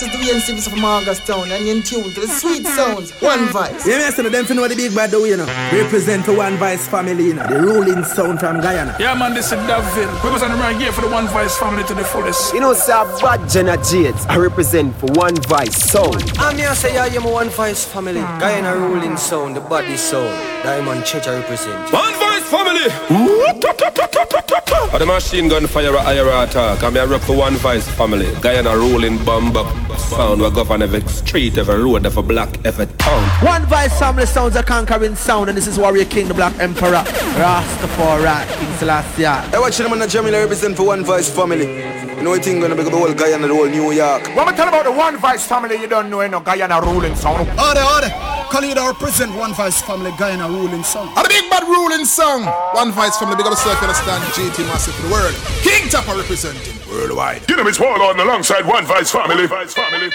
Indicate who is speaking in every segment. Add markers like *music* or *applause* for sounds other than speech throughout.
Speaker 1: This is the VNC from Margastown and you're in tune to the sweet *laughs* sounds. One Vice.
Speaker 2: Yeah, me say them finna know the big bad do you know. Represent the One Vice family, you know. The ruling sound from Guyana.
Speaker 3: Yeah, man, this is David. We was on the right here for the One Vice family to the fullest.
Speaker 4: You know, sir, bad Jenna Jades. I represent for One Vice sound.
Speaker 5: I'm here say yeah, you're my One Vice family. Ah. Guyana ruling sound, the body sound. Diamond Church I represent.
Speaker 6: One Vice family. Or the machine gun fire a higher attack. I'm here rock for One Vice family. Guyana ruling bomb up sound. We govern every street, every road, every block, every town.
Speaker 2: One Vice family sounds a conquering sound, and this is Warrior King, the Black Emperor, Rastafari, King Selassie.
Speaker 7: I watch them on the Jamila represent for One Vice family. You know what thing gonna be the whole Guyana, the whole New York.
Speaker 3: When we tell about the One Vice family, you don't know, you know, Guyana ruling sound.
Speaker 8: Order, order. Khalid represent One Vice family, guy in a ruling song.
Speaker 9: And the big bad ruling song. One Vice family, big up yourself, you understand? GT massive for the world. King Tapper representing worldwide.
Speaker 3: You know, it's Warlord alongside One Vice family. One Vice family.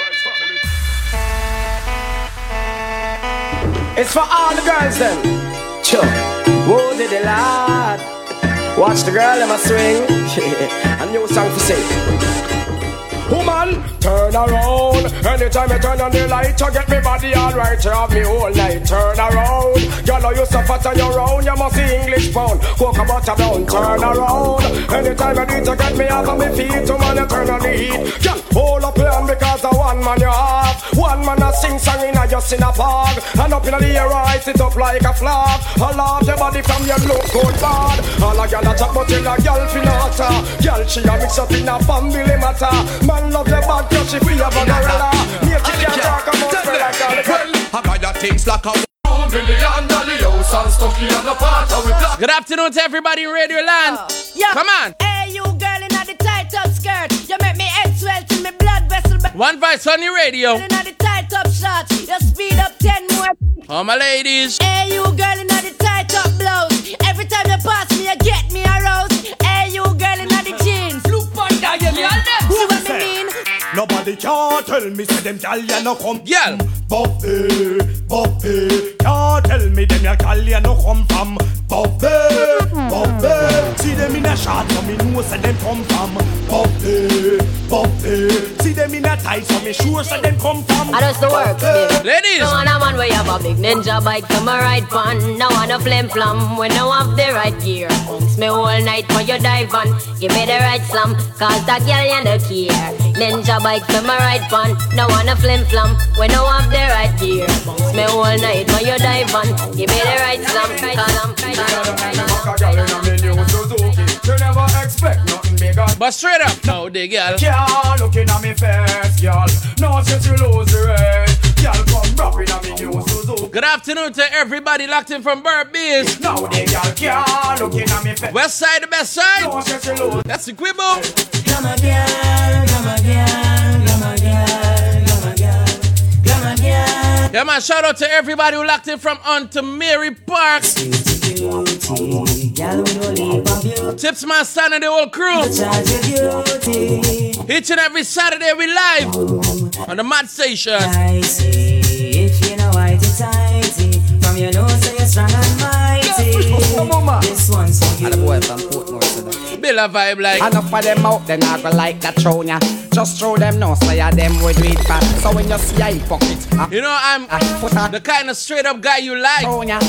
Speaker 5: It's for all the girls then. Chuck. Whoa, did the lad. Watch the girl in my swing. A new song to sing. Woman, turn around. Anytime you turn on the light, you get me body alright. You have me all night. Turn around. You so fat on your own. You must see English pound. Coca butter down. Turn around. Anytime you need to get me off of my feet, woman, you turn on the heat. Girl, hold up your because the one man you have. One man a sing song in a just in a park. And up in the air, rise it up like a flag. I love your body from your look good bad. All a girl a talk but you a girl finata. Girl, she a mix up in a family matter. Man love your bad cause she feel a gorilla. Make it can't talk about like a
Speaker 10: I got that things like a
Speaker 11: Good afternoon to everybody in Radio Land.
Speaker 12: Oh, yeah.
Speaker 11: Come on.
Speaker 12: Hey, you girl in the tight up skirt. You make me head swell to me blood vessel.
Speaker 11: One Vice on the radio.
Speaker 12: In the tight up shorts. You speed up 10 more.
Speaker 11: All my ladies.
Speaker 12: Hey, you girl in the tight up blouse. Every time you pass me, you get me aroused. Hey, you girl in the jeans.
Speaker 10: Look on that, you
Speaker 12: See what I mean?
Speaker 10: Nobody can tell me say them gal ya no come
Speaker 11: Girl.
Speaker 10: Buffy, Buffy Can't tell me them ya gal ya no come from Buffy, Buffy See them in a shot so me know say them come from Buffy, Buffy See them in a tight so me sure say them come from ah,
Speaker 12: How does the work, baby?
Speaker 11: Ladies.
Speaker 12: No one a man where you have a big ninja bike to my right pan. No one a flim flam when no have the right gear. Bounce me all night when you dive on. Give me the right slam, cause that girl you no care. Ninja bike to my right pan. No one a flim flam when no have the right gear. Bounce me all night when you dive on. Give me the right slam, cause I'm
Speaker 10: You never expect nothing bigger
Speaker 11: But straight up now, the girl.
Speaker 10: Girl, looking at me face, girl. No, since you lose the race, girl, come rapping at me new Suzuki.
Speaker 11: Good afternoon to everybody locked in from Burp Beers.
Speaker 10: Now the girl, girl, looking at me face.
Speaker 11: West side, the best side.
Speaker 10: No, since you lose.
Speaker 11: That's the quibble.
Speaker 12: Come again, come again, come again, come again, come again.
Speaker 11: Yeah, man, shout out to everybody who locked in from on to Mary Park. Tips my son and the whole crew. Each and every Saturday we live on the Mad Station.
Speaker 13: If you know white it's tighty, from your nose so you're strong and mighty. This one's for you.
Speaker 5: And the boy from Portmore so that.
Speaker 11: Bill a vibe like.
Speaker 5: Enough of them out, then I go like that thrown ya. Just throw them no say ya them with it fat. So when you see a hypocrite, ah,
Speaker 11: You know, I'm
Speaker 5: a
Speaker 11: the kind of straight up guy you like.
Speaker 5: thrown ya.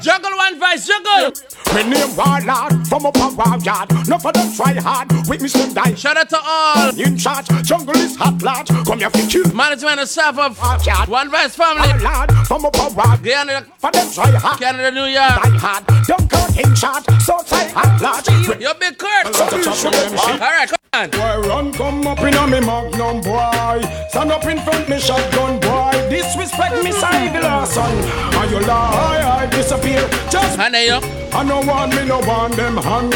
Speaker 11: Juggle one vice, juggle.
Speaker 10: Me name Warlord from up a war yard. No for them try hard with me some die.
Speaker 11: Shout out to all
Speaker 10: In charge, jungle is hot lad. Come here for kill.
Speaker 11: management and staff of
Speaker 10: Warlord
Speaker 11: One Vice family.
Speaker 10: Lad from up a war.
Speaker 11: Guyana,
Speaker 10: For them try hard.
Speaker 11: Canada, New York.
Speaker 10: Die hard. Don't go in charge. So try hot lad.
Speaker 11: Yo, Big Kurt. All right, come on.
Speaker 10: Boy, run, come up in a me magnum, boy. Stand up in front me shotgun, boy. Disrespect me side Larson. And you lie, I disappear. Just
Speaker 11: there you.
Speaker 10: I no want me, no want them hand.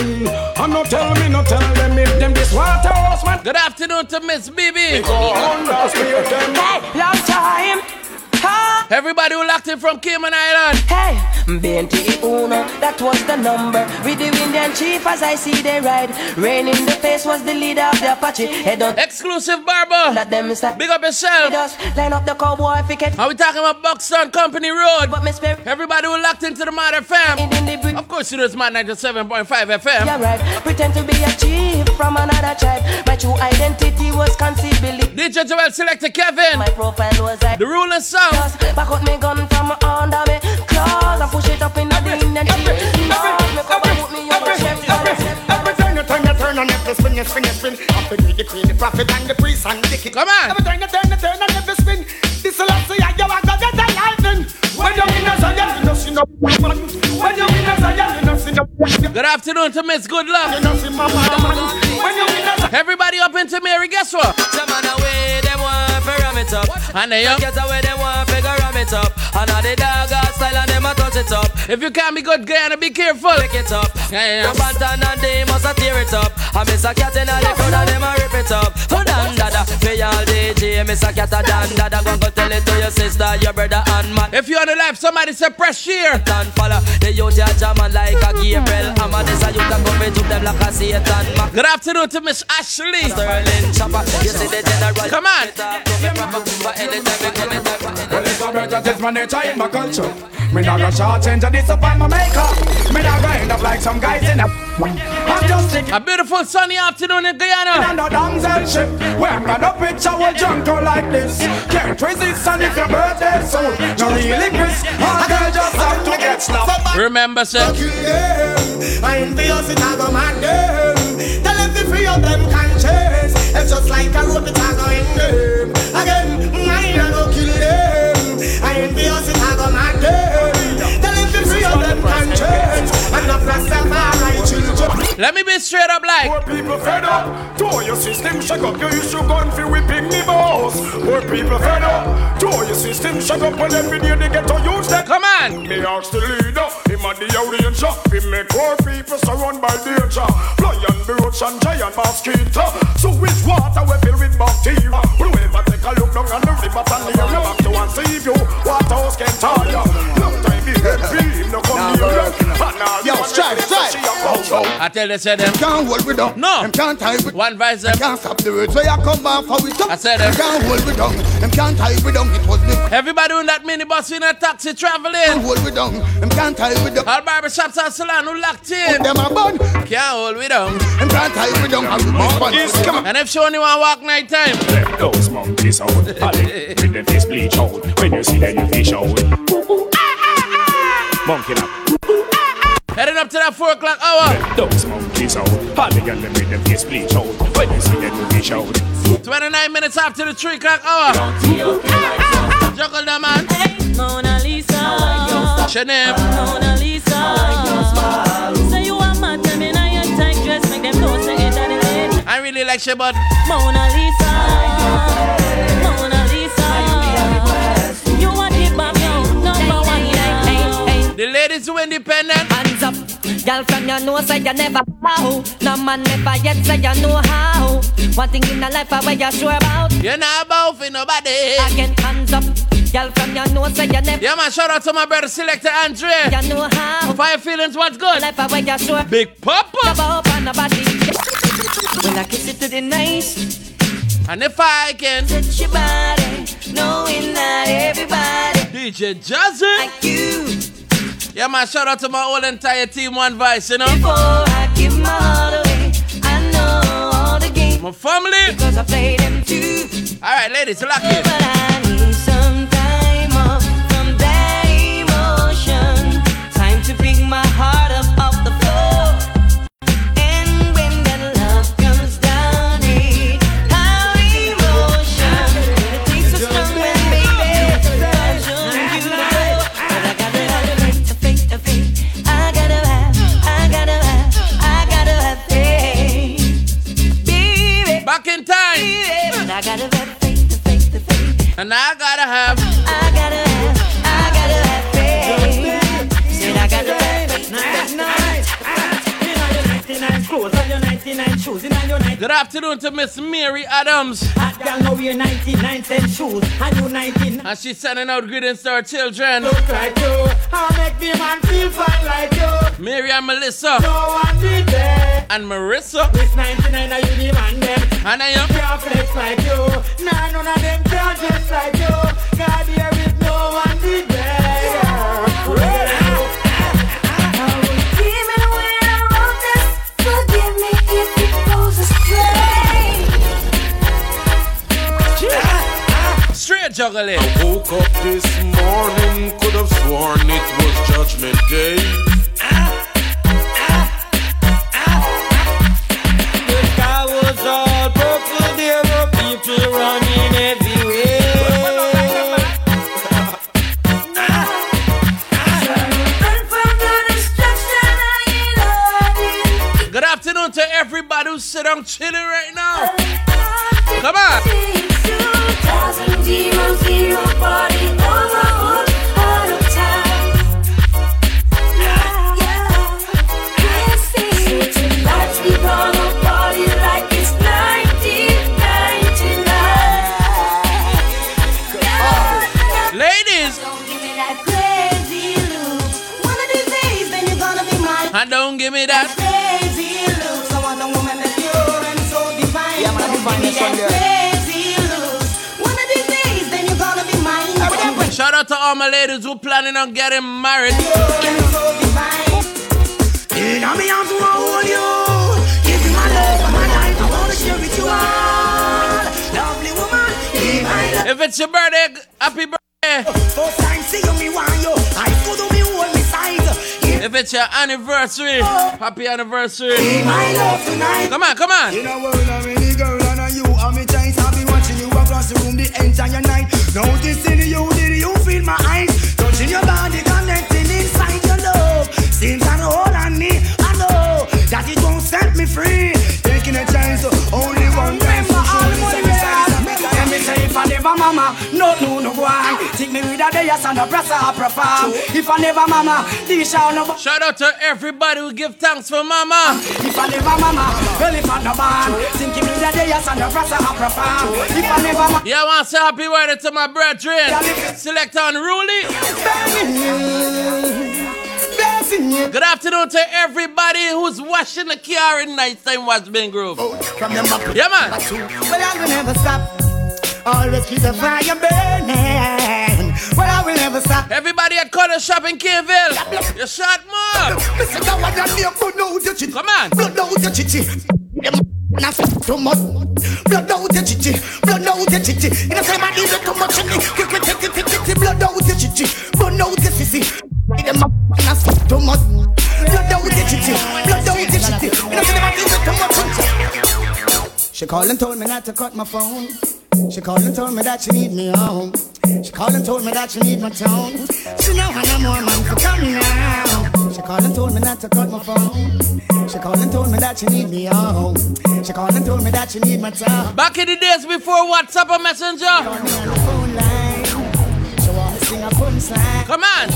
Speaker 10: I no tell me, no tell them if them this water house man.
Speaker 11: Good afternoon to Miss BB.
Speaker 10: Go under spear them.
Speaker 13: Long time. Ha!
Speaker 11: Everybody who locked in from Cayman Island.
Speaker 13: Hey, BNT Uno, that was the number. With the Indian chief as I see they ride. Rain in the face was the leader of the Apache. Head on
Speaker 11: Exclusive barber.
Speaker 13: let them start.
Speaker 11: Big up yourself.
Speaker 13: Just line up the cowboy if you.
Speaker 11: Are we talking about Buxton Company Road?
Speaker 13: But me spirit
Speaker 11: Everybody who locked into the Mother Fam.
Speaker 13: in the breeze.
Speaker 11: Of course, you know it's my 97.5 FM.
Speaker 13: Yeah, right. Pretend to be a chief from another tribe. My true identity was conceived belief.
Speaker 11: DJ Joel Selector Kevin.
Speaker 13: My profile was like
Speaker 11: the ruling sound.
Speaker 13: Back out me gun from under me claws and push it up in the Indian tree. No, me come and put me on my chest.
Speaker 5: Every turn you turn you turn and every spin you spin you spin. After me the queen, the prophet and the priest and the king.
Speaker 11: Come on.
Speaker 5: Every turn you turn you turn and every spin. This is like say you are gonna get a lightning. When you win a Zion, you don't see no man. When you
Speaker 11: Good afternoon to Miss Good Luck. Everybody up into Mary, guess what? They up. If you can't be good, Guyana, be careful.
Speaker 14: Pick it up.
Speaker 11: Yeah, yeah.
Speaker 14: Bantan and they must tear it up. I miss a cat in a rip it up. Dan dada, me all DJ, miss a dan dada. Go go tell it to your sister, your brother and man.
Speaker 11: If you're on the live, somebody say press share.
Speaker 14: And follow the youth ya jamming like a Gabriel. I'm a this a youth a come to them like a Satan.
Speaker 11: Good afternoon to Miss Ashley.
Speaker 14: Sterling chopper, you see the general.
Speaker 11: Come on.
Speaker 5: Well, it's a virgin, it's my nature in my culture. Me not gonna short change this up my makeup. Me not gonna end up like some guys in a. I'm just sick.
Speaker 11: A beautiful sunny afternoon in Guyana.
Speaker 5: And a damsel ship. Where I'm gonna picture will junk like this. Can't resist and if your birthday soon. No really Chris. All girl just have to get slapped.
Speaker 11: Remember, sir.
Speaker 5: I envious it, I go mad them. Tell them free up them conscience. It's just like a rope, it go in them. Again, I go kill them. I envious it, I go mad them. Tell them to free up them conscience. And the Rastafari children.
Speaker 11: Let me be straight up like.
Speaker 5: Poor people fed up. To your system, shake up your issue gun for whipping me boss. Poor people fed up. To your system, shake up when every day they get to use that.
Speaker 11: Come on.
Speaker 5: Me ask the leader, him a the arranger. We make poor people surrounded by danger. Lion, roach and giant mosquito. So which water we fill with bacteria? Whoever take a look down on the river and near you back to and see you. Waterhouse can tire. Long time the head feel, no come near you. And now
Speaker 8: Yo, strive, strive.
Speaker 11: I tell you, say them.
Speaker 8: Can't hold we down.
Speaker 11: No.
Speaker 8: Them can't tie we.
Speaker 11: One vice them.
Speaker 8: Can't stop the words where you come off how we talk.
Speaker 11: I said
Speaker 8: Them
Speaker 11: it.
Speaker 8: can't hold we down. Them can't tie we down. It was me.
Speaker 11: Everybody in that minibus in a taxi traveling.
Speaker 8: Can't
Speaker 11: traveling.
Speaker 8: hold we down. Them can't tie we down.
Speaker 11: All barbershops and salon who locked in.
Speaker 8: Put Them a bun.
Speaker 11: Can't hold we down.
Speaker 8: Them can't tie we down. And we must fun.
Speaker 11: And if she only want walk night time.
Speaker 5: Let those monkeys out. Holly, with the face bleach out. When you see them, you fish out. Monkey now.
Speaker 11: Heading up to that 4 o'clock hour.
Speaker 5: Let those monkeys out. Holly, and them with them face bleach out. When you see them, you fish out.
Speaker 11: 29 minutes after the 3 o'clock hour. Juggle them, man.
Speaker 15: Mona Lisa.
Speaker 11: Chanel.
Speaker 15: Mona Lisa. Say you are mad, tell me now your tight dress, make them know say it and it.
Speaker 11: I really like she, but
Speaker 15: Mona Lisa. Mona Lisa. You are the Babylon number one. Yeah.
Speaker 11: the ladies who independent.
Speaker 15: Hands up. Girl from your know say you never bow. No man never yet say you know how. One thing in the life I where you sure about.
Speaker 11: You're not about for nobody.
Speaker 15: Again, hands up. Girl from your know say you never.
Speaker 11: Yeah, man, shout out to my brother Selector Andre.
Speaker 15: You know how.
Speaker 11: Fire feelings, what's good?
Speaker 15: Life I where you sure.
Speaker 11: Big Papa.
Speaker 15: Never up on nobody. When I kiss it to the night.
Speaker 11: And if I can
Speaker 15: touch your body, knowing that everybody
Speaker 11: DJ Jazzy
Speaker 15: like you.
Speaker 11: Yeah, man, shout out to my whole entire team, One Vice, you know.
Speaker 15: Before I give my heart away, I know all the games.
Speaker 11: My family.
Speaker 15: Because I play them too.
Speaker 11: All right, ladies, lock it.
Speaker 15: To
Speaker 11: Miss Mary Adams.
Speaker 16: Hot Girl, now we're 99 cent shoes, and you 19.
Speaker 11: And she's sending out greetings to her children.
Speaker 16: Look like you, I make the man feel fine like you.
Speaker 11: Mary and Melissa.
Speaker 16: No one did that.
Speaker 11: And Marissa.
Speaker 16: This 99 are you the man them.
Speaker 11: And I am.
Speaker 16: Can't flex like you. Nah, none of them can't dress like you.
Speaker 11: Juggle it.
Speaker 17: Woke up this morning, could have sworn it was Judgment Day.
Speaker 15: The sky was all purple, there were people running everywhere.
Speaker 11: Good afternoon to everybody who's sitting down chilling my ladies who planning on getting married.
Speaker 18: In a arms, I hold you. Give me my love, my life. I wanna share with you all. Lovely woman, be my love.
Speaker 11: If it's your birthday, happy birthday.
Speaker 18: First time see you, me want you. I could do me hold me size.
Speaker 11: If it's your anniversary, oh. happy anniversary.
Speaker 18: Be my love tonight.
Speaker 11: Come on, come on.
Speaker 18: In a world of many girl and a you and me choice. I'll be watching you across the room the entire night. Noticing you, did you feel my eyes? Touching your body, connecting inside your love. Seems I hold on me. I know that it won't set me free. Never mama, no no no go on. Take me with a day as an oppressor or perform. If I never mama, this shall no.
Speaker 11: Shout out to everybody who give thanks for mama.
Speaker 18: If I never mama, well if I no born. Think me with a day as an oppressor or perform. If I never mama.
Speaker 11: Yeah, I want to say happy birthday to my brethren. Select on Ruli. Good afternoon to everybody who's washing the car in nighttime watch Ben Grove. Oh, yeah, man.
Speaker 18: Well, I will never stop. Always keep the fire burning. Well, I will never stop.
Speaker 11: Everybody at Corner Shop in Kingville. You shot more. Come on.
Speaker 18: Blood out your chichi. Too much. Blood out your chichi. Blood out your chichi. In the same man, you too much me. Quick, quick. Blood out your chichi. Blood out your sissy. In the man, now too much. Blood out your chichi. Blood out your chichi. In the same man, you too much me. She called and told me not to cut my phone. She called and told me that she need me home. She called and told me that she need my tone. She know I know more man to come now. She called and told me not to cut my phone. She called and told me that she need me home. She called and told me that she need my tone.
Speaker 11: Back in the days before WhatsApp or Messenger.
Speaker 18: She want me sing a punchline.
Speaker 11: Come on.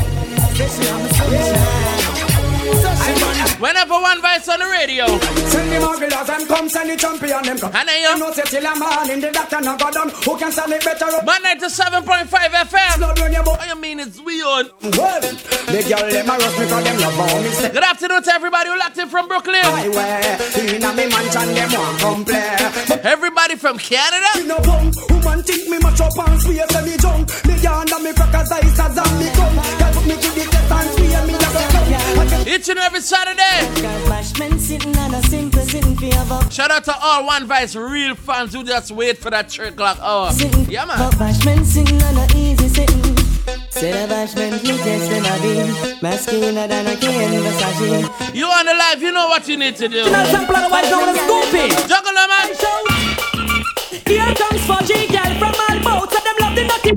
Speaker 11: Whenever one voice on the radio.
Speaker 18: Send the Margulas and come send the champion them come.
Speaker 11: And I
Speaker 18: You know say till a man in the doctor no go down. Who can stand it better up?
Speaker 11: But 97.5 FM.
Speaker 18: Blood when you
Speaker 11: What you mean it's we on?
Speaker 18: Well, the girl them a rush me 'cause them love how me.
Speaker 11: Good afternoon to everybody who locked in from Brooklyn.
Speaker 18: I wear in a me mansion them want come play.
Speaker 11: Everybody from Canada.
Speaker 18: Me no bum, woman think me mash up and swear say me junk. Me yonder me crackers eyes as zombie come. Girl put me to the test and
Speaker 11: Each and every Saturday.
Speaker 15: Bashman sitting and a simple sitting for your buck.
Speaker 11: Shout out to all One Vice real fans who just wait for that 3 o'clock hour. Yeah, man.
Speaker 15: But Bashman sitting and a easy sitting. Say the Bashman you test and a beam. Masculine than a cane Versace.
Speaker 11: You on the live, you know what you need to do.
Speaker 15: You know some of white down the scoopy.
Speaker 11: Juggle them, man.
Speaker 15: Here comes Fudgy girl from boats and them love the naughty.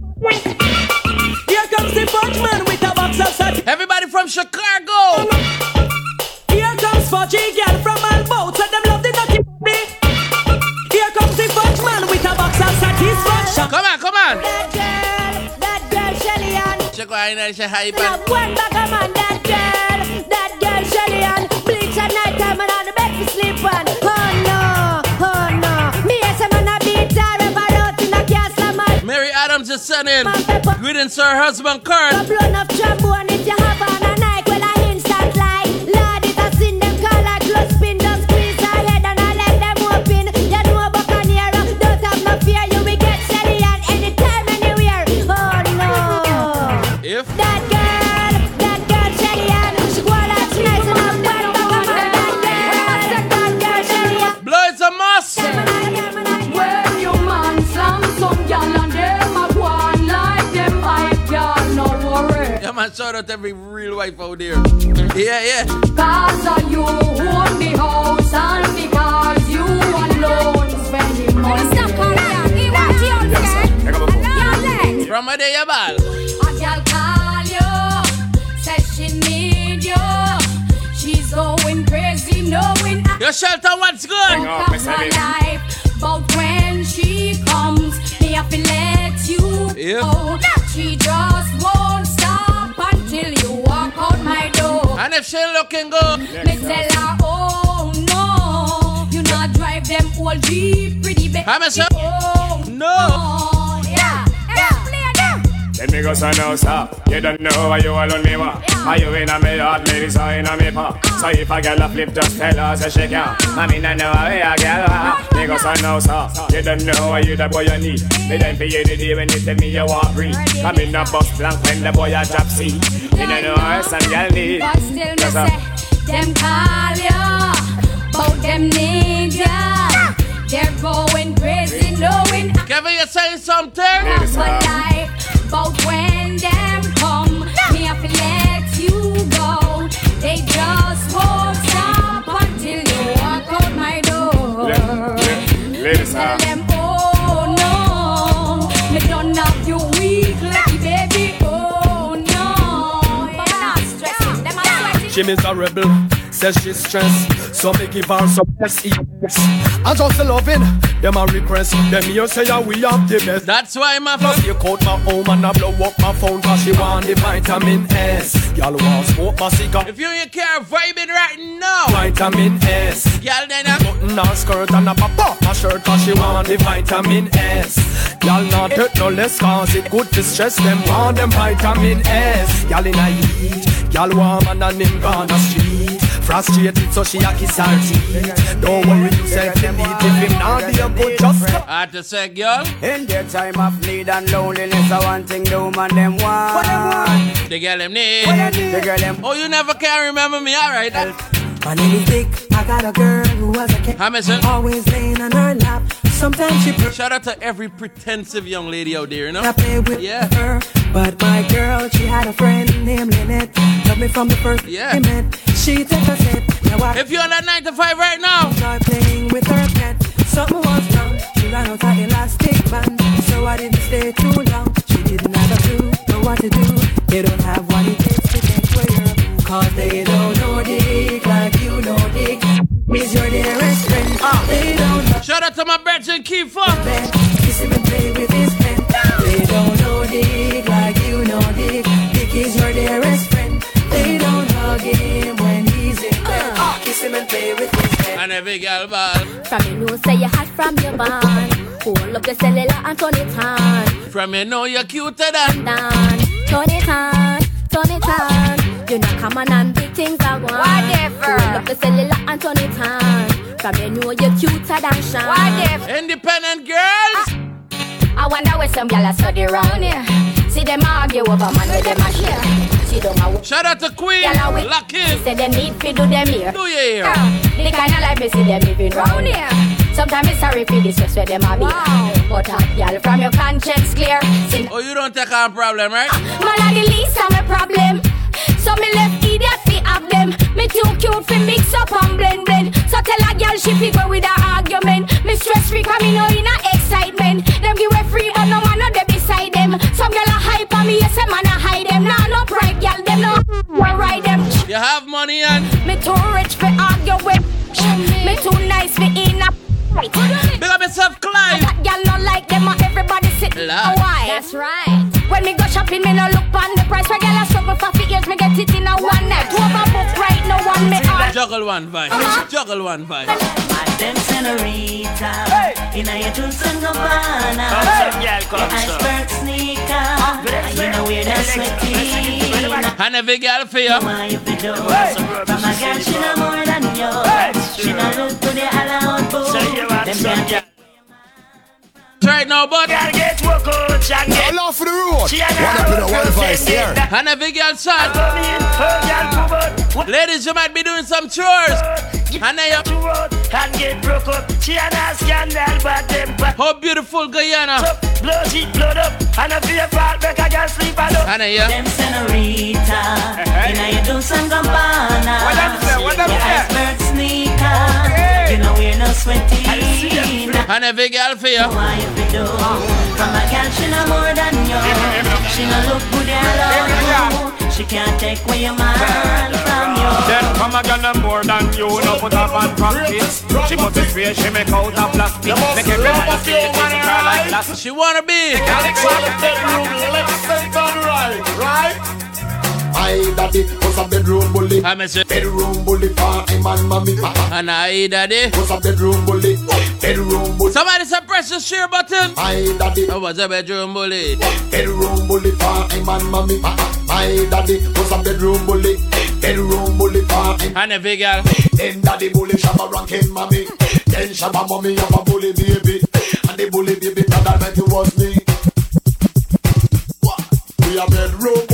Speaker 15: Here comes the Fudge man with a box of sat.
Speaker 11: Everybody from Chicago. Out and say hi,
Speaker 12: Now one back a man, that girl, that girl Shelly Ann. Bleach at night time and on the bed to sleep on. Oh no, oh no. Me as a man a beat her ever out in a castle man.
Speaker 11: Mary Adams is sending greetings to her husband, Kurt.
Speaker 12: Blown up trombone a
Speaker 11: shout out to every real wife out there. Yeah, yeah.
Speaker 12: Cause of you own the house and because you alone spending money. Stop calling He want you
Speaker 11: From a day you ball.
Speaker 12: A girl call you, says she need you. She's going crazy knowing I
Speaker 11: Your shelter, what's good?
Speaker 12: Fuck up my life, but when she comes, me have to let you
Speaker 11: Yep.
Speaker 12: know. She just won't until you walk out my door.
Speaker 11: And if she looking good,
Speaker 12: Me tell her, oh no, you not drive them old Jeep, pretty baby. Oh
Speaker 11: no,
Speaker 12: yeah, yeah, play them.
Speaker 19: Let me go so now, sir. You don't know why you alone me wa. Are you in a me heart, ladies, or in a me pa? So if a girl a flip, just tell her say she can. I mean, I know how a girl wa. Me go so now, sir. You don't know why you the boy you need. Me then for you the day when you tell me you want breathe. Come in a bus blank when the boy a drop seat. Me don't know how some girl need.
Speaker 12: But still me say, them call ya, bout them need ya. They're going crazy knowing
Speaker 11: Kevin, you saying something?
Speaker 12: I'm alive. But when them come, me have to let you go. They just won't stop until you walk out my door.
Speaker 19: Ladies,
Speaker 12: Tell
Speaker 19: sir.
Speaker 12: them, oh no, me don't have you weak, lucky baby. Oh no, but not stressing. Them.
Speaker 10: She miserable, says she's stressed. So me give her some SES. And just loving, them a request. Them here say yeah, we have the best.
Speaker 11: That's why my
Speaker 10: Plus you out my home and I blow up my phone cause she want the vitamin S. Y'all want smoke my cigar.
Speaker 11: If you in your car vibing right now,
Speaker 10: Vitamin S.
Speaker 11: Girl, then I
Speaker 10: Button her skirt and a pop off my shirt cause she want the vitamin S. Y'all not hurt no less cause it good to stress them want them vitamin S. Y'all in a heat, y'all warm and him on the street. Frustrated so she a kiss her teeth. Don't worry yourself, you need if him not be a good just
Speaker 11: I had to say, girl.
Speaker 18: In their time of need and loneliness, I one thing the woman them want.
Speaker 11: The girl them need.
Speaker 18: The girl them.
Speaker 11: Oh, you never can remember me, alright.
Speaker 20: My name is Dick. I got a girl who was a cat.
Speaker 11: How much? sir?
Speaker 20: Always laying on her lap. Sometimes she
Speaker 11: Shout out to every pretensive young lady out there, you know?
Speaker 20: I play with
Speaker 11: Yeah.
Speaker 20: her. But my girl, she had a friend named Lynette. Loved me from the first
Speaker 11: Yeah.
Speaker 20: we. She took a sip. Now I
Speaker 11: If you're on that 9 to 5 right now,
Speaker 20: start playing with her pet. Something was wrong. She ran out her elastic band. So I didn't stay too long. She didn't have a clue know what to do. They don't have what it takes to get where you're Cause they don't know Dick like you know Dick. He's your dearest friend. Ah. They don't know
Speaker 11: shout out to my Brethren Kiefer.
Speaker 20: Kiss him and play with his pen. They don't know Dick like you know Dick. Dick is your dearest friend. They don't hug him when he's in bed. Ah. Kiss him and play with his pen.
Speaker 11: And every girl ball.
Speaker 12: From you know say you hot from your band. Hold up the cellular and turn it on.
Speaker 11: From you know you're cuter than.
Speaker 12: down. Turn it on, turn it on. You know, come on and big things are going.
Speaker 21: Whatever.
Speaker 12: Hold up the cellular and turn it on. From you know you're cuter than Sean.
Speaker 21: Whatever.
Speaker 11: Independent girls. Ah.
Speaker 12: I wonder where some gyal a study round here. See them argue over man with them a share. See them a
Speaker 11: Shout out to Queen.
Speaker 12: gyal a wait.
Speaker 11: Lock
Speaker 12: She
Speaker 11: in.
Speaker 12: say them need fi do them here.
Speaker 11: Do you hear? Ah.
Speaker 12: The kind of life me see them living round here. Sometimes it's sorry for this stress where them a be. But a gyal from your conscience clear. See,
Speaker 11: Oh, you don't take on problem, right?
Speaker 12: man a the least of my problem. So me left idiot fi have them. Me too cute fi mix up and blend blend. So tell a girl she fi go with a argument. Me stress free 'cause me know in a excitement. Them give a free but no man no dey beside them. Some girl a hype on me, yes a man a hide them. Nah no pride girl, them no *laughs* one ride them.
Speaker 11: You have money and.
Speaker 12: Me too rich fi argue with. Me too nice fi in a fight.
Speaker 11: Big up yourself, Clive.
Speaker 12: That girl no like them, and everybody sit.
Speaker 11: Lord.
Speaker 12: Why? That's right. When me go shopping, me no look on the price. Where girl a struggle for fi years, me get it in a one night. Overbook right now, one me on.
Speaker 11: Juggle one vibe. Juggle one vibe.
Speaker 14: Them senorita In a your Jules and Gabbana Your iceberg sneaker. Ah, and you know we're that sweaty
Speaker 11: And every girl for you.
Speaker 14: Why you be do From a girl she no more than you. She no look to the all out boo. Them can't
Speaker 11: Right now, but.
Speaker 13: Gotta get work out, Jack.
Speaker 8: All off for the road.
Speaker 13: She
Speaker 8: One
Speaker 13: had
Speaker 8: up in
Speaker 13: a
Speaker 8: a one vice here.
Speaker 11: And every girl sad. Ladies, you might be doing some chores. And uh, then you.
Speaker 19: and get broke up. She and a scandal, but them pa-
Speaker 11: How beautiful Guyana.
Speaker 19: blow she blood up, and a fear fall back, I can sleep and up.
Speaker 11: Anna, yeah.
Speaker 14: Them senorita, you know you do some gabbana.
Speaker 19: What them say? What them
Speaker 14: Your
Speaker 19: say?
Speaker 14: iceberg sneaker, you know we're no sweaty.
Speaker 11: And every girl for you.
Speaker 14: Why you fi do? From a girl, she no more than you. She no look good alone. She can't take away your man from you.
Speaker 19: Then come again and more than you No put up on practice She must be sweet, she make out of plastic Make every man see it, her like plastic
Speaker 11: She wanna be
Speaker 8: Right? I daddy was a bedroom bully. Bedroom bully for him and mommy.
Speaker 11: And I daddy
Speaker 8: was a bedroom bully. Bedroom bully.
Speaker 11: Somebody suppress the share button.
Speaker 8: I daddy
Speaker 11: I was a bedroom bully.
Speaker 8: Bedroom bully for him and mommy. My daddy was a bedroom bully. Bedroom bully for him.
Speaker 11: And every girl.
Speaker 8: Then daddy bully shabba ranking mommy. Then shabba mommy have a bully baby. And the bully baby that I it was me. We a bedroom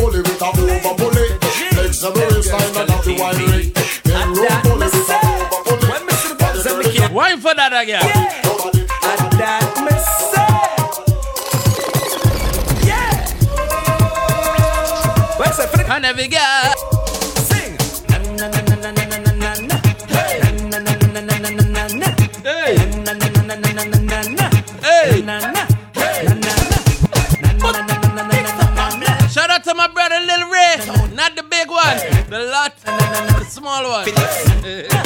Speaker 11: Wine for that again. And every girl. Hey. Shout out to my brother Lil Ray. Not the big one. The lot. The small one.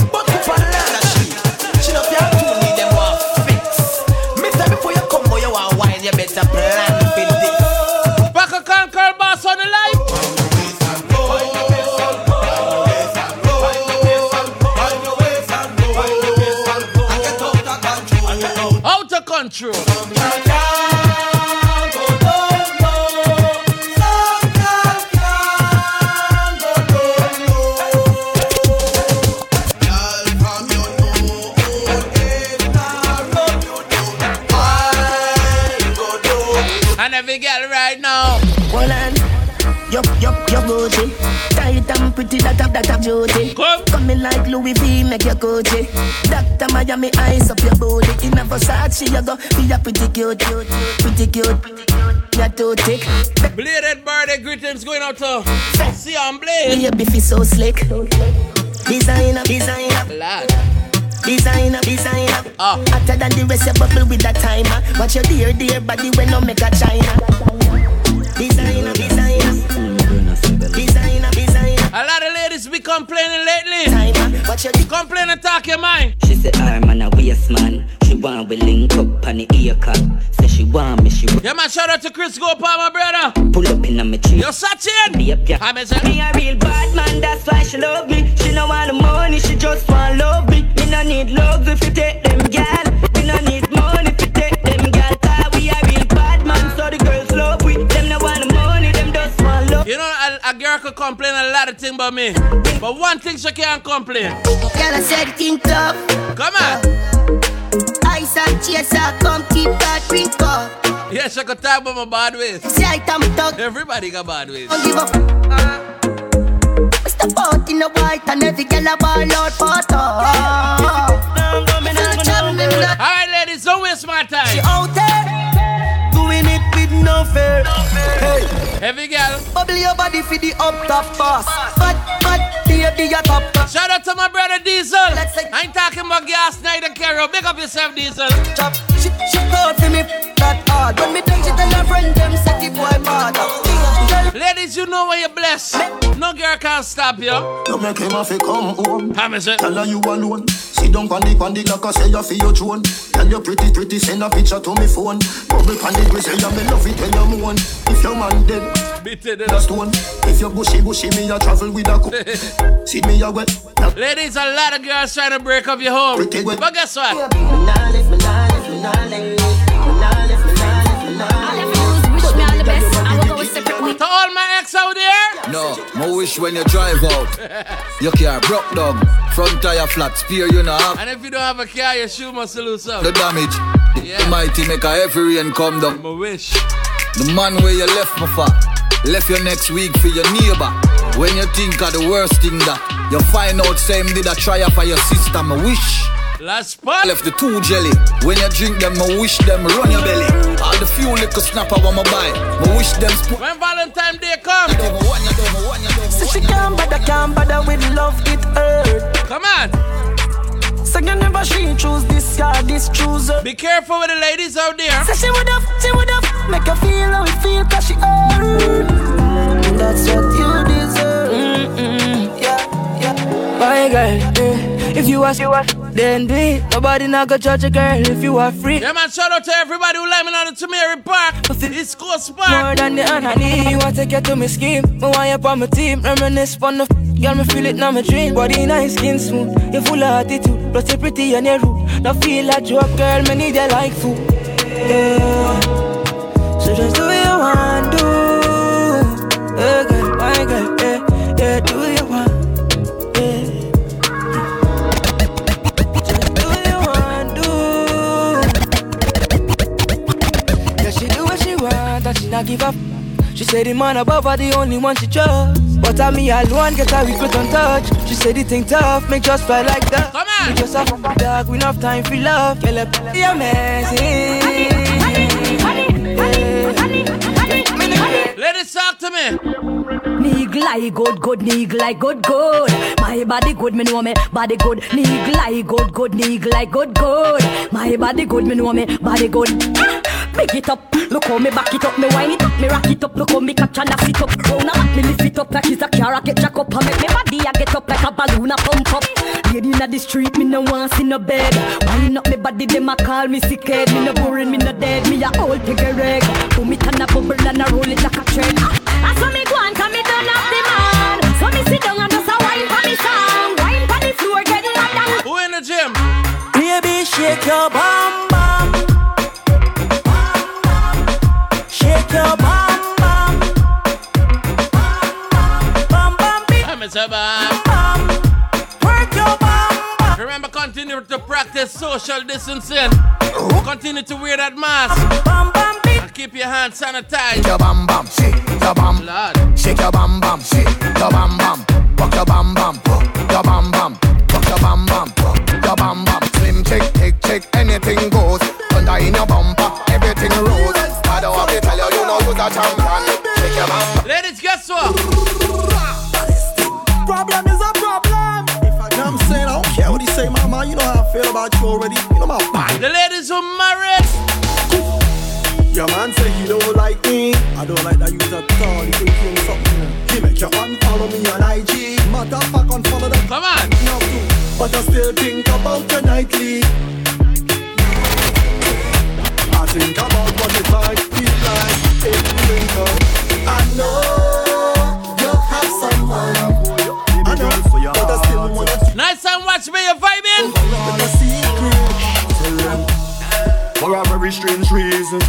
Speaker 11: A
Speaker 22: Versace, go, be a pretty cute, cute, pretty cute, pretty cute. You're too thick.
Speaker 11: Bladed birthday greetings going out to See on Blade.
Speaker 22: Baby, feel so slick. Designer, designer.
Speaker 11: Lad.
Speaker 22: Designer, designer.
Speaker 11: Ah.
Speaker 22: Hotter than the rest, you bubble with that timer. Watch your dear, dear body when no make a China. Designer, designer. Designer, designer.
Speaker 11: A lot of ladies be complaining lately.
Speaker 22: Timer. Watch your
Speaker 11: Complain and talk your mind.
Speaker 15: She say I'm on a waist man. She want we link up on the ear cut. Say she want me, she want
Speaker 11: Yeah, man, shout out to Chris Gopal, my brother.
Speaker 15: pull up in a me tree.
Speaker 11: Yo, Sachin.
Speaker 15: Yep, yeah.
Speaker 11: I'm a
Speaker 15: Me a real bad man, that's why she love me. She no want the money, she just want love me. Me no need love if you take them gal. Me no need money if you take them gal. Cause we a real bad man, so the girls love we. Them no want the money, them just want love.
Speaker 11: You know, a, a girl could complain a lot of things about me. But one thing she can't complain.
Speaker 22: Girl, I said think tough.
Speaker 11: Come on.
Speaker 22: Ice and chaser, come keep that drink up.
Speaker 11: Yeah, she could talk about my bad ways.
Speaker 22: See, I tam talk.
Speaker 11: Everybody got bad ways.
Speaker 22: Don't give up. Step out in the white and every girl a ball out for
Speaker 11: Alright, ladies, don't waste my time.
Speaker 22: She out there doing it with no fear. Hey,
Speaker 11: Every girl.
Speaker 22: bubble your body for the up top boss. But baby, you top top.
Speaker 11: Shout out to my brother Diesel. I ain't talking about gas night and carry. Big up yourself, Diesel.
Speaker 22: Chop, she she proud for me that hard. When me done, she tell her friend them say the boy bad.
Speaker 11: Ladies, you know when you're blessed. No girl can stop you.
Speaker 8: You make him have to come home.
Speaker 11: How me say?
Speaker 8: Tell her you alone. Sit down on the on the clock, say you feel your throne. Tell you pretty pretty, send a picture to me phone. Bubble on the grizzly, you me love it when you moan. If your man dead,
Speaker 11: Beat it
Speaker 8: a stone. If you're bushy bushy, me a travel with a coat. *laughs* See me a wet.
Speaker 11: Ladies, a lot of girls trying to break up your home. But guess what?
Speaker 12: Wish me all the best. I will go with.
Speaker 11: To all my ex out there.
Speaker 23: No, my wish when you drive out, *laughs* your car broke down, front tire flat, spear you know have
Speaker 11: And if you don't have a car, your shoe must lose out.
Speaker 23: the damage. The mighty make a heavy rain come down.
Speaker 11: My wish.
Speaker 23: The man where you left me for, left you next week for your neighbor. When you think of the worst thing that you find out, same did a try for your sister. My wish.
Speaker 11: Last spot.
Speaker 23: Left the two jelly. When you drink them, I wish them run your belly. All the few little snapper I wanna buy. I wish them spot.
Speaker 11: When Valentine Day come.
Speaker 24: So she can't bother, can't bother with love, it hurt.
Speaker 11: Come on.
Speaker 24: So you she choose this guy, this chooser.
Speaker 11: Be careful with the ladies out there.
Speaker 24: So she would have, she would have make her feel how it feel, cause she earned. That's what you deserve. Mm-mm, yeah, yeah. My girl, eh, if you ask, you ask, then do it. Nobody not go judge a girl if you are free.
Speaker 11: Yeah, man, shout out to everybody who let me know the Tamari Park. East Coast Park.
Speaker 24: More than the honor need. You want to take you to my scheme. Me want you on my team. Reminisce on the f- girl, me feel it now my dream. Body nice, skin smooth. You full of attitude. Plus you pretty and you rude. Now feel like joke, girl. Me need you like food. Yeah. So just do what you want, do. Yeah, girl, my girl, yeah, yeah, do what you want. Yeah. Just do what you want, do. Yeah, she do what she want, and she not give up. She said the man above her the only one she trust. But I me alone get her regret on touch. She said the thing tough, make just fly like that. We just have a dog, we enough time for love. Girl, be amazing.
Speaker 11: Ladies, talk to me.
Speaker 25: Niggle like good, good, niggle like good, good. My body good, me know me body good. Niggle like good, good, niggle like good, good. My body good, me know me body good. Big it up, look how me back it up, me wind it up, me rock it up, look how me capture and sit up. Round a me lift it up like it's a car, I get jack up, and make me body I get up like a balloon, a pump up. Lady inna the street, me no want see no bed. Wind up me body, them a call me sick head. Me no boring, me no dead, me a old piggy reg. Put me turn a bubble and a roll it like a trend. I saw me go on, come me done up the man. So me sit down and just a wine for me song. Wine for the floor, get mad and
Speaker 11: Who in the gym?
Speaker 24: Baby, shake your bum bum. Your bum bum. Bum bum beat.
Speaker 11: I'm a bam.
Speaker 24: Work your bum
Speaker 11: Remember, continue to practice social distancing. Continue to wear that mask. And keep your hands sanitized.
Speaker 8: your bam bam, shake your bam, shake your bam bam, shake your bam bam, rock your bam bam, your bam bam, rock your bam bam, your bam bam. Slim chick, thick chick, anything goes. Under in your bumper, everything rolls. You, you know you're the champion. Shake your bam bam.
Speaker 11: Ladies, guess what?
Speaker 10: Problem is a problem. If I come saying, I don't care what he say, mama. You know how I feel about you already. You know my body.
Speaker 11: The ladies who married.
Speaker 10: Your man say he don't like me. I don't like that you at all. You think you something. He make you unfollow me on IG. Matter of fact, unfollow them.
Speaker 11: Come on.
Speaker 10: No, but I still think about you nightly. I think about what it might feel like if you wake up. I know you have someone. I know, but I still wanna
Speaker 11: Nice and watch me, you vibing.
Speaker 26: For a very strange reason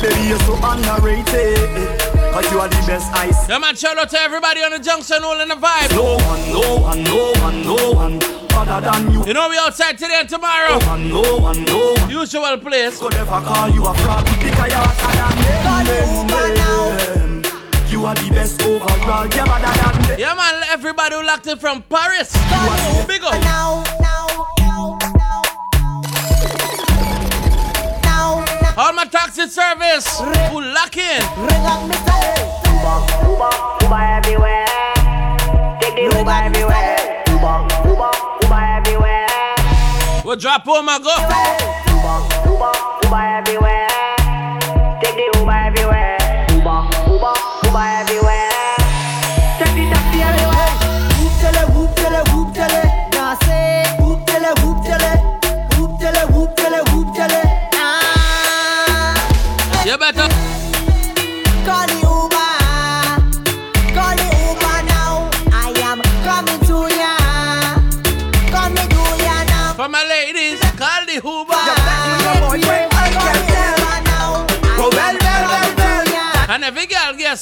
Speaker 26: Baby, you're so underrated Cause you are the best ice
Speaker 11: Yeah, man, shout out to everybody on the junction, all in the vibe.
Speaker 26: No one, no one, no one, no one Other than you
Speaker 11: You know we outside today and tomorrow.
Speaker 26: No one, no one, no one
Speaker 11: Usual place.
Speaker 26: Could never call you a fraud Because you're hotter than them You are the best overall You're better than them
Speaker 11: Yeah, man, everybody who locked in from Paris. Big up. All my taxi service who lock in.
Speaker 13: Uber everywhere. Uber, Uber, Uber everywhere.
Speaker 11: Drop home and go.
Speaker 13: Uber, Uber, Uber everywhere. Take the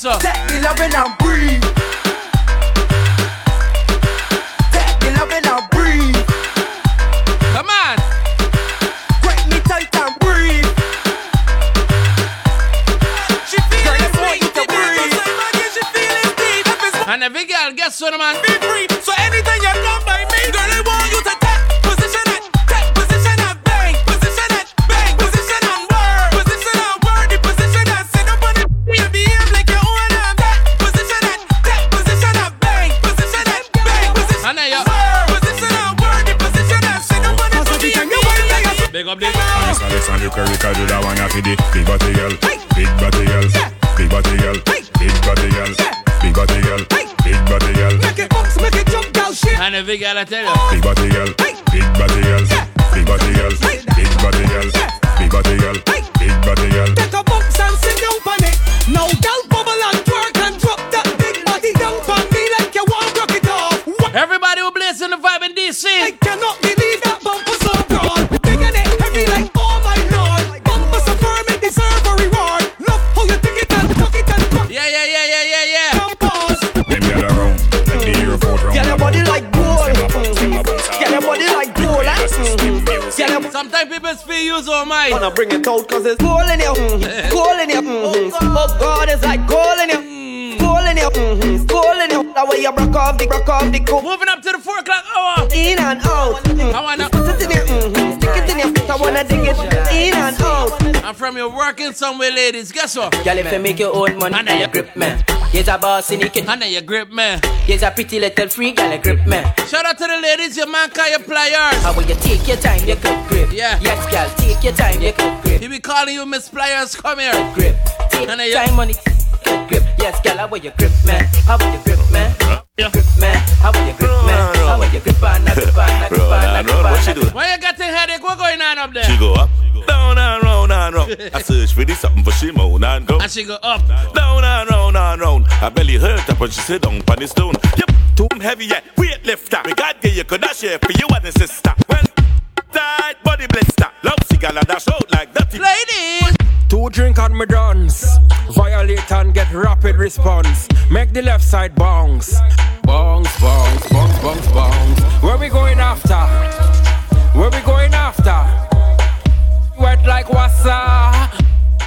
Speaker 11: girl.
Speaker 26: Take the loving and breathe Take the and breathe
Speaker 11: Come on.
Speaker 26: Break me tight and breathe She feel it sweet to breathe She feel it deep
Speaker 11: And every girl guess so, man.
Speaker 26: Be free So anything you come
Speaker 11: big
Speaker 19: girl,
Speaker 11: I tell you.
Speaker 19: big body girl,
Speaker 2: It
Speaker 27: out cause it's gold in you. Mhm. Gold in you. Mhm. Oh God, it's like gold in you. Gold in you. Mhm. Gold in you. That way you broke off the, broke off the coat.
Speaker 11: Moving up to the 4 o'clock hour.
Speaker 27: In and out. Mhm.
Speaker 11: I wanna.
Speaker 27: Put it in you. Mhm. Stick it in you. I wanna dig it in and out.
Speaker 11: I'm from your working somewhere, ladies. Guess what?
Speaker 15: Girl, if you make your own money,
Speaker 11: Under your
Speaker 15: grip man. Here's a boss in the kitchen.
Speaker 11: Under your grip, man.
Speaker 15: Here's a pretty little freak, girl, a grip man.
Speaker 11: Shout out to the ladies, your man call your pliers.
Speaker 15: How will you take your time, you could grip.
Speaker 11: Yeah.
Speaker 15: Yes, girl, take your time, you could grip.
Speaker 11: He be calling you Miss Pliers, come here.
Speaker 15: Grip. Take
Speaker 11: Under
Speaker 15: your
Speaker 11: your
Speaker 15: time, money. Good grip. Yes, girl, how will you grip, man? How will you grip, man?
Speaker 11: Yeah.
Speaker 15: Grip, man. How will you grip, man? How will you grip on, grip on, grip on, grip on, grip
Speaker 28: What she
Speaker 15: on.
Speaker 28: do?
Speaker 11: Why you got a headache? What going on up there?
Speaker 28: She go up, down and round and round. I search for this something for she moan and go.
Speaker 11: And she go up.
Speaker 28: Down and round and round. Her belly hurt up when she sit down on the stone. Yep, too heavy yet. Weight lifter. Me God give you could share for you and the sister. When tight body blister. Love cigar and dash out like dirty.
Speaker 11: Ladies.
Speaker 29: Two drink and me dance. Violate and get rapid response. Make the left side bounce. Bounce, bounce, bounce, bounce, bounce. Where we going after? Where we going after? Wet like wassa.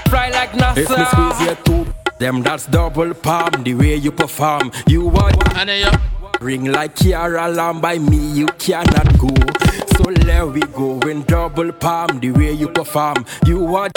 Speaker 29: Fly like NASA. If me squeeze your two, them that's double palm. The way you perform, you want.
Speaker 11: And then you.
Speaker 29: Ring like Kiara Lamb by me, you cannot go. So there we go in double palm. The way you perform, you want.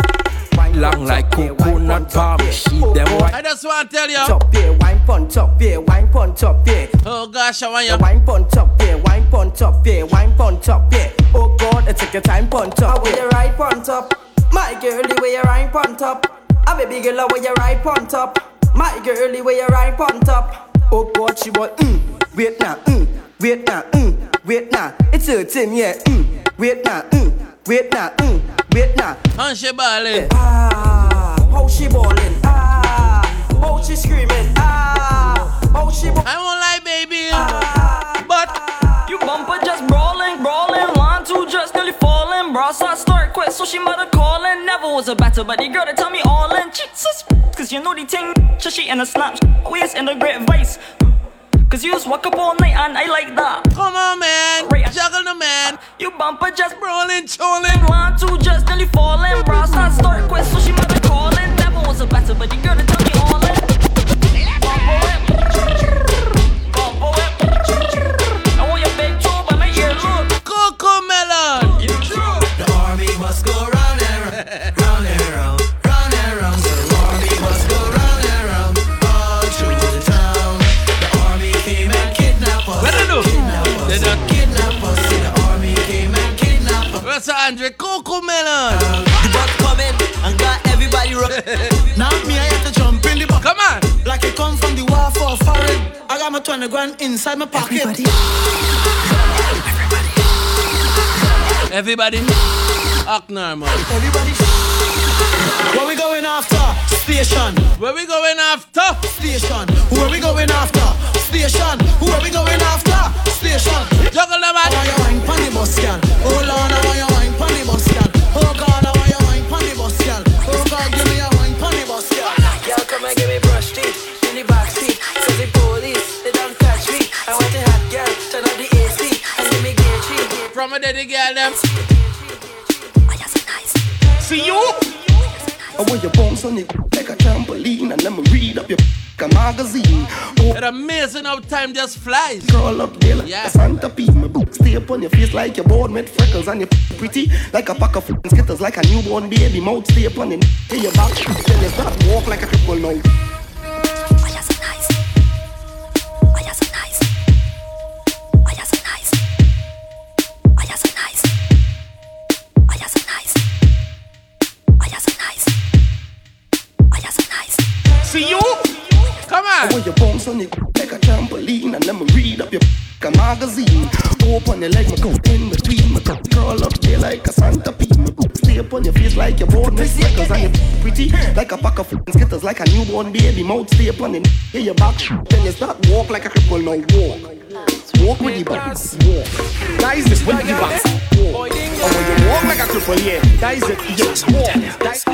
Speaker 29: Long like coconut palm. She them white.
Speaker 11: I just want to tell you.
Speaker 27: Top here, wine pon top here, wine pon top here.
Speaker 11: Oh gosh, I want you.
Speaker 27: Wine pon top here, wine pon top here, wine pon top here. Oh God, I take your time pon top
Speaker 15: How will you ride pon top? My girl, the way you ride pon top. A baby girl, the way you ride pon top. My girl, the way you ride pon top.
Speaker 27: Oh God, she want mm, wait now, mm, wait now, mm, wait now. It's her team, yeah, mm, wait now, mm, wait now, mm, wait now.
Speaker 11: And she balling.
Speaker 15: Ah, how she ballin'? Ah, how she screaming? Ah, how she ballin'?
Speaker 11: I won't lie, baby. Ah, But
Speaker 30: You bumper just brawling, brawling. One, two, just nearly falling. Bra start start quick, so she mother calling. Never was a battle, but the girl that tell me all in. Jesus, cause you know the thing. So she in a snap, always in a great vice. Cause you just walk up all night and I like that.
Speaker 11: Come on, man.
Speaker 30: Right.
Speaker 11: Juggle the man.
Speaker 30: You bumper just
Speaker 11: Rolling, trolling.
Speaker 30: One, two, just nearly falling. Bra start start quick, so she mother calling. Never was a battle, but the girl that tell me all in. Bumper whip. Bumper whip. I want your big toe by my earlobe.
Speaker 11: Coco melon.
Speaker 20: The army must go round and round, round and round, kidnapped us.
Speaker 11: What's that, Andre? Coco melon.
Speaker 20: The bus coming and got everybody run. *laughs* now me, I have to jump in the bus.
Speaker 11: Come on.
Speaker 20: Like it come from the war for foreign. I got my 20 grand inside my pocket.
Speaker 11: Everybody. Act normal.
Speaker 20: Everybody. Where we going after? Station.
Speaker 11: Where we going after?
Speaker 20: Station. Who are we going after? Station. Who are we going after? Station.
Speaker 11: Juggle the
Speaker 20: I
Speaker 11: man.
Speaker 20: want your wine pon the bus, girl. Oh, Hold on, I want your wine pon the bus, girl. Oh God, I want your wine pon the bus, girl. Oh God, give me a wine pon the bus, girl.
Speaker 15: Girl, come and give me brush teeth in the back seat. So the police, they don't catch me. I want a hot girl, turn up the AC and give me gear cheek.
Speaker 11: From a daddy girl, them.
Speaker 20: See you?
Speaker 27: I want your bounce on it like a trampoline and let me read up your a magazine. Oh,
Speaker 11: It's amazing how time just flies.
Speaker 27: curl up there like
Speaker 11: Yeah.
Speaker 27: a Santa Pete. My book stay up on your face like you're born with freckles and you're pretty like a pack of f***ing skittles like a newborn baby. Mouth stay up on your till your back. Then you start walk like a cripple now. Like a pack of f***ing skitters, like a newborn baby. Mouth stay up on your hear your back, then you start walk like a cripple now walk. Walk with the bounce, walk. That is this with the bounce. Walk. Oh, when you walk like a cripple, yeah. That is it, yes, walk. That is-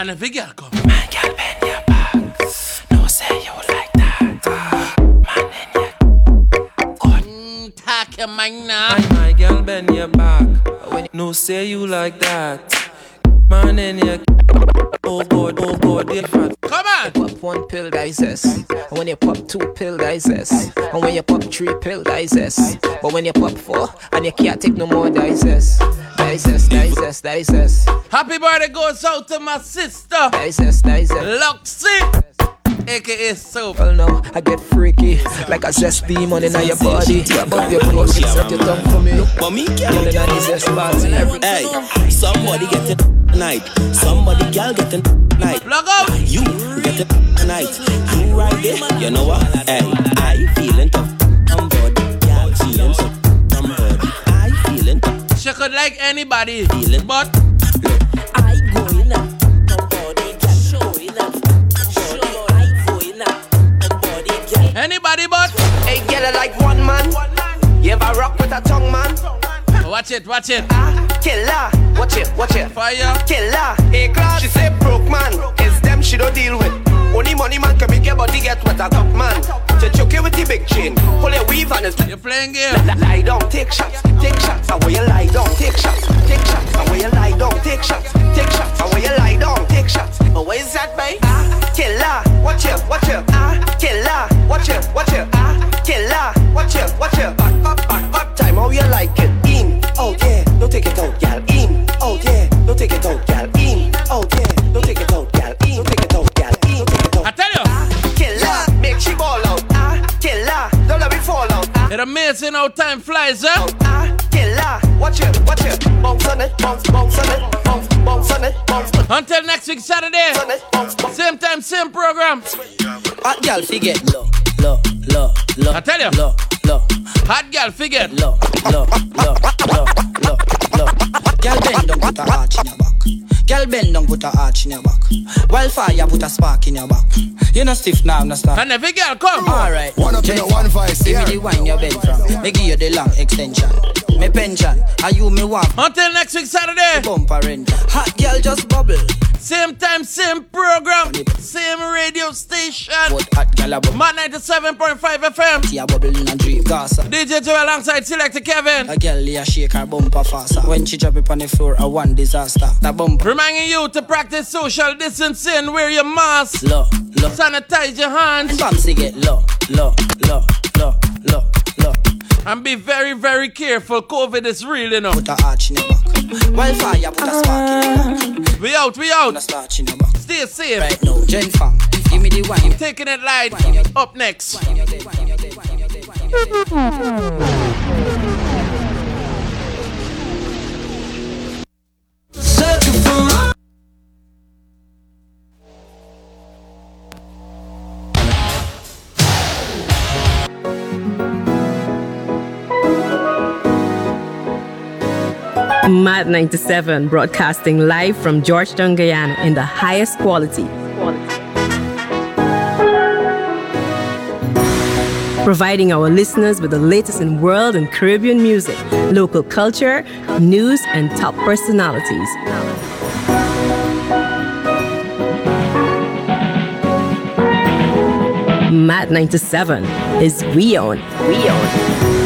Speaker 11: And if a girl come,
Speaker 24: Man, girl, bend your
Speaker 11: your mind now.
Speaker 24: And my girl, bend your back. When you no say you like that. Man, in your Oh God, oh God, they fat.
Speaker 11: Come on.
Speaker 31: Pop one pill, that is this. And when you pop two pill, that is this. And when you pop three pill, that is this. But when you pop four and you can't take no more, that is this. That is this, that is this, that is this.
Speaker 11: Happy birthday goes out to my sister.
Speaker 31: That is this, that is this.
Speaker 11: Luxy. AKA Soap.
Speaker 31: Well, no, I get freaky like a zest demon in your body. Above your pussy, set your tongue for me. Look
Speaker 32: for me,
Speaker 31: girl. in the zest party.
Speaker 32: Hey, somebody get it tonight. Somebody girl get it tonight.
Speaker 11: Plug out.
Speaker 32: You get it tonight. You right there. You know what? Hey, I feeling tough. I'm body. Girl feeling so. I'm body. I feeling tough.
Speaker 11: She could like anybody,
Speaker 32: Feeling.
Speaker 11: but anybody but.
Speaker 5: Hey, girl, like one man. You ever rock with a tongue man?
Speaker 11: Watch it, watch it.
Speaker 5: Ah, Killer, watch it, watch it.
Speaker 11: Fire.
Speaker 5: Killer, hey class. She say broke man, it's them she don't deal with. Only money man can make your body get wet a top man. To choke you with the big chain, pull your weave on and it's
Speaker 11: You're playing game.
Speaker 5: Lie, lie down, take shots, take shots, and where you lie down, take shots, take shots, and where you lie down, take shots, take shots, and where you lie down, take shots. But where is that, babe? Ah, killer, watch it, watch it, ah, killer, watch it, watch it, ah, killer, watch it, watch it, back, back, back, back time, how you like it? In, oh yeah, don't take it out, gal, in, oh yeah, don't take it out, gal, in, oh yeah, don't take it out, gal, in, don't take it out, gal, in, don't take it out.
Speaker 11: I tell you.
Speaker 5: ah, Killer, make she ball out, ah, killer, don't let me fall out, ah.
Speaker 11: It's amazing how time flies, eh?
Speaker 5: Ah, killer, watch it, watch it, bounce on it, bounce, bounce on it, bounce, bounce on it, bounce.
Speaker 11: Until next week, Saturday. Same time, same program.
Speaker 32: Hot girl forget low, low, low, low.
Speaker 11: I tell you.
Speaker 32: low, low,
Speaker 11: Hot girl, figure.
Speaker 32: low, low, low, low, low, low. Girl bend down, put a arch in your back. Girl bend down, put a arch in your back. Wildfire, put a spark in your back. You know stiff now, no stop.
Speaker 11: And every girl come.
Speaker 32: Alright,
Speaker 8: One up in the one voice,
Speaker 32: Give me the wine you bend from. Me give you the long extension. Me pension, and you me want
Speaker 11: Until next week, Saturday.
Speaker 32: bumper rent. Hot girl just bubble.
Speaker 11: Same time, same program. Same radio station.
Speaker 32: What hot girl a bubble?
Speaker 11: Mad 97.5 FM.
Speaker 32: See a bubble in a dream gas.
Speaker 11: DJ Joe alongside Selector Kevin.
Speaker 32: A girl here shake her bumper faster. When she drop it on the floor, a one disaster. The bumper
Speaker 11: Reminding you to practice social distancing, wear your mask,
Speaker 32: low, low.
Speaker 11: sanitize your hands,
Speaker 32: Bouncy get low, low, low, low, low, low.
Speaker 11: and be very, very careful. COVID is real, you know.
Speaker 32: Put a arch in your back. Wildfire, put a spark in your back.
Speaker 11: We out, we out.
Speaker 32: starch in your back.
Speaker 11: Stay safe.
Speaker 32: Right now, Gen Fam, give me the wine.
Speaker 11: Taking it light. Up next.
Speaker 33: Mad 97, broadcasting live from Georgetown, Guyana in the highest quality. Providing our listeners with the latest in world and Caribbean music, local culture, news, and top personalities. Mad 97 is We Own. We Own.